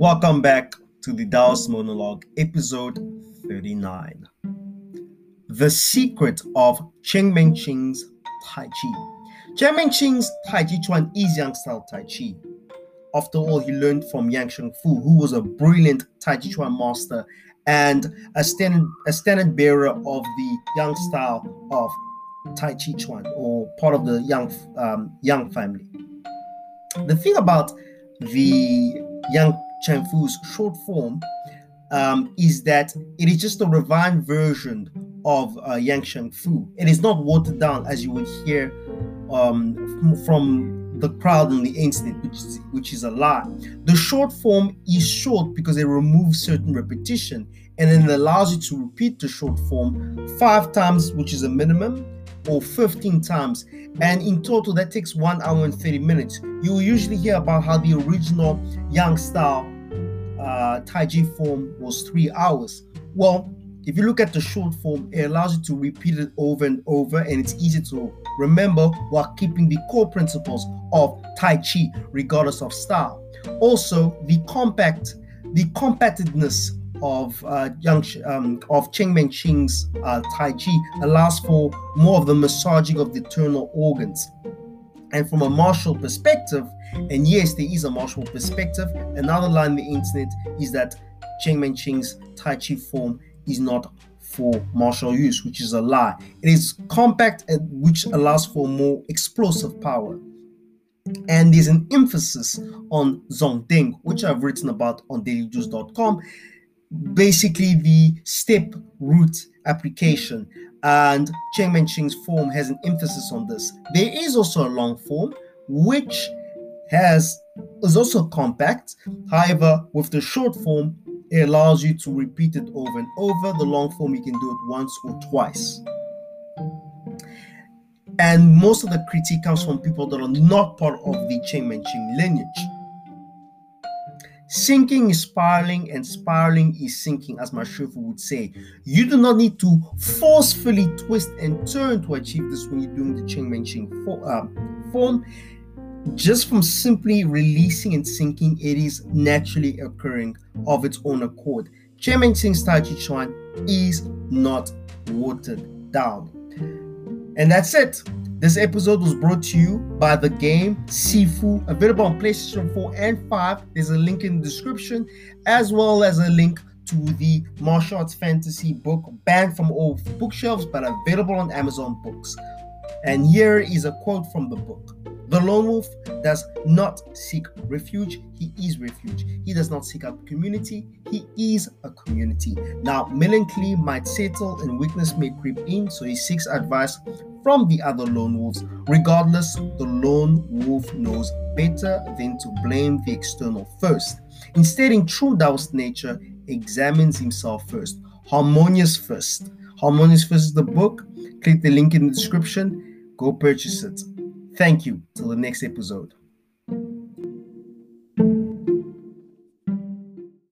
Welcome back to the Taoist Monologue, episode 39. The secret of Cheng Man-ch'ing's Tai Chi. Cheng Man-ch'ing's Tai Chi Chuan is Yang style Tai Chi. After all, he learned from Yang Chengfu, who was a brilliant Tai Chi Chuan master and a standard, a standard bearer of the Yang style of Tai Chi Chuan, or part of the Yang, um, Yang family. The thing about the Yang Chengfu's short form um, is that it is just a refined version of uh, Yang Chengfu. It is not watered down as you would hear um, from the crowd on the internet, which is, which is a lie. The short form is short because it removes certain repetition and then it allows you to repeat the short form five times, which is a minimum, or 15 times. And in total, that takes one hour and 30 minutes. You will usually hear about how the original Yang style uh, Tai Chi form was three hours. Well, if you look at the short form, it allows you to repeat it over and over, and it's easy to remember while keeping the core principles of Tai Chi, regardless of style. Also, the compact, the compactedness of uh, Yang um, of Cheng Man-ch'ing's uh, Tai Chi allows for more of the massaging of the internal organs. And from a martial perspective, and yes, there is a martial perspective, another line on the internet is that Cheng Man-ch'ing's Tai Chi form is not for martial use, which is a lie. It is compact, uh, which allows for more explosive power. And there's an emphasis on Zongding, which I've written about on dailyjuice.com. Basically, the step root application. And Cheng Man-ch'ing's form has an emphasis on this. There is also a long form, which has is also compact. However, with the short form, it allows you to repeat it over and over. The long form, you can do it once or twice. And most of the critique comes from people that are not part of the Cheng Man-ch'ing lineage. Sinking is spiraling, and spiraling is sinking, as my Shifu would say. You do not need to forcefully twist and turn to achieve this when you're doing the Cheng Man-ch'ing for, uh, form just from simply releasing and sinking, it is naturally occurring of its own accord. Cheng Man-ch'ing's Tai Chi Chuan is not watered down. And that's it. This episode was brought to you by the game Sifu, available on PlayStation 4 and 5. There's a link in the description, as well as a link to the martial arts fantasy book banned from all bookshelves but available on Amazon Books. And here is a quote from the book. The lone wolf does not seek refuge, he is refuge. He does not seek out community, he is a community. Now, melancholy might settle and weakness may creep in, so he seeks advice from the other lone wolves. Regardless, the lone wolf knows better than to blame the external first. Instead, in true Taoist nature, examines himself first. Harmonious First. Harmonious First is the book. Click the link in the description. Go purchase it. Thank you. Till the next episode.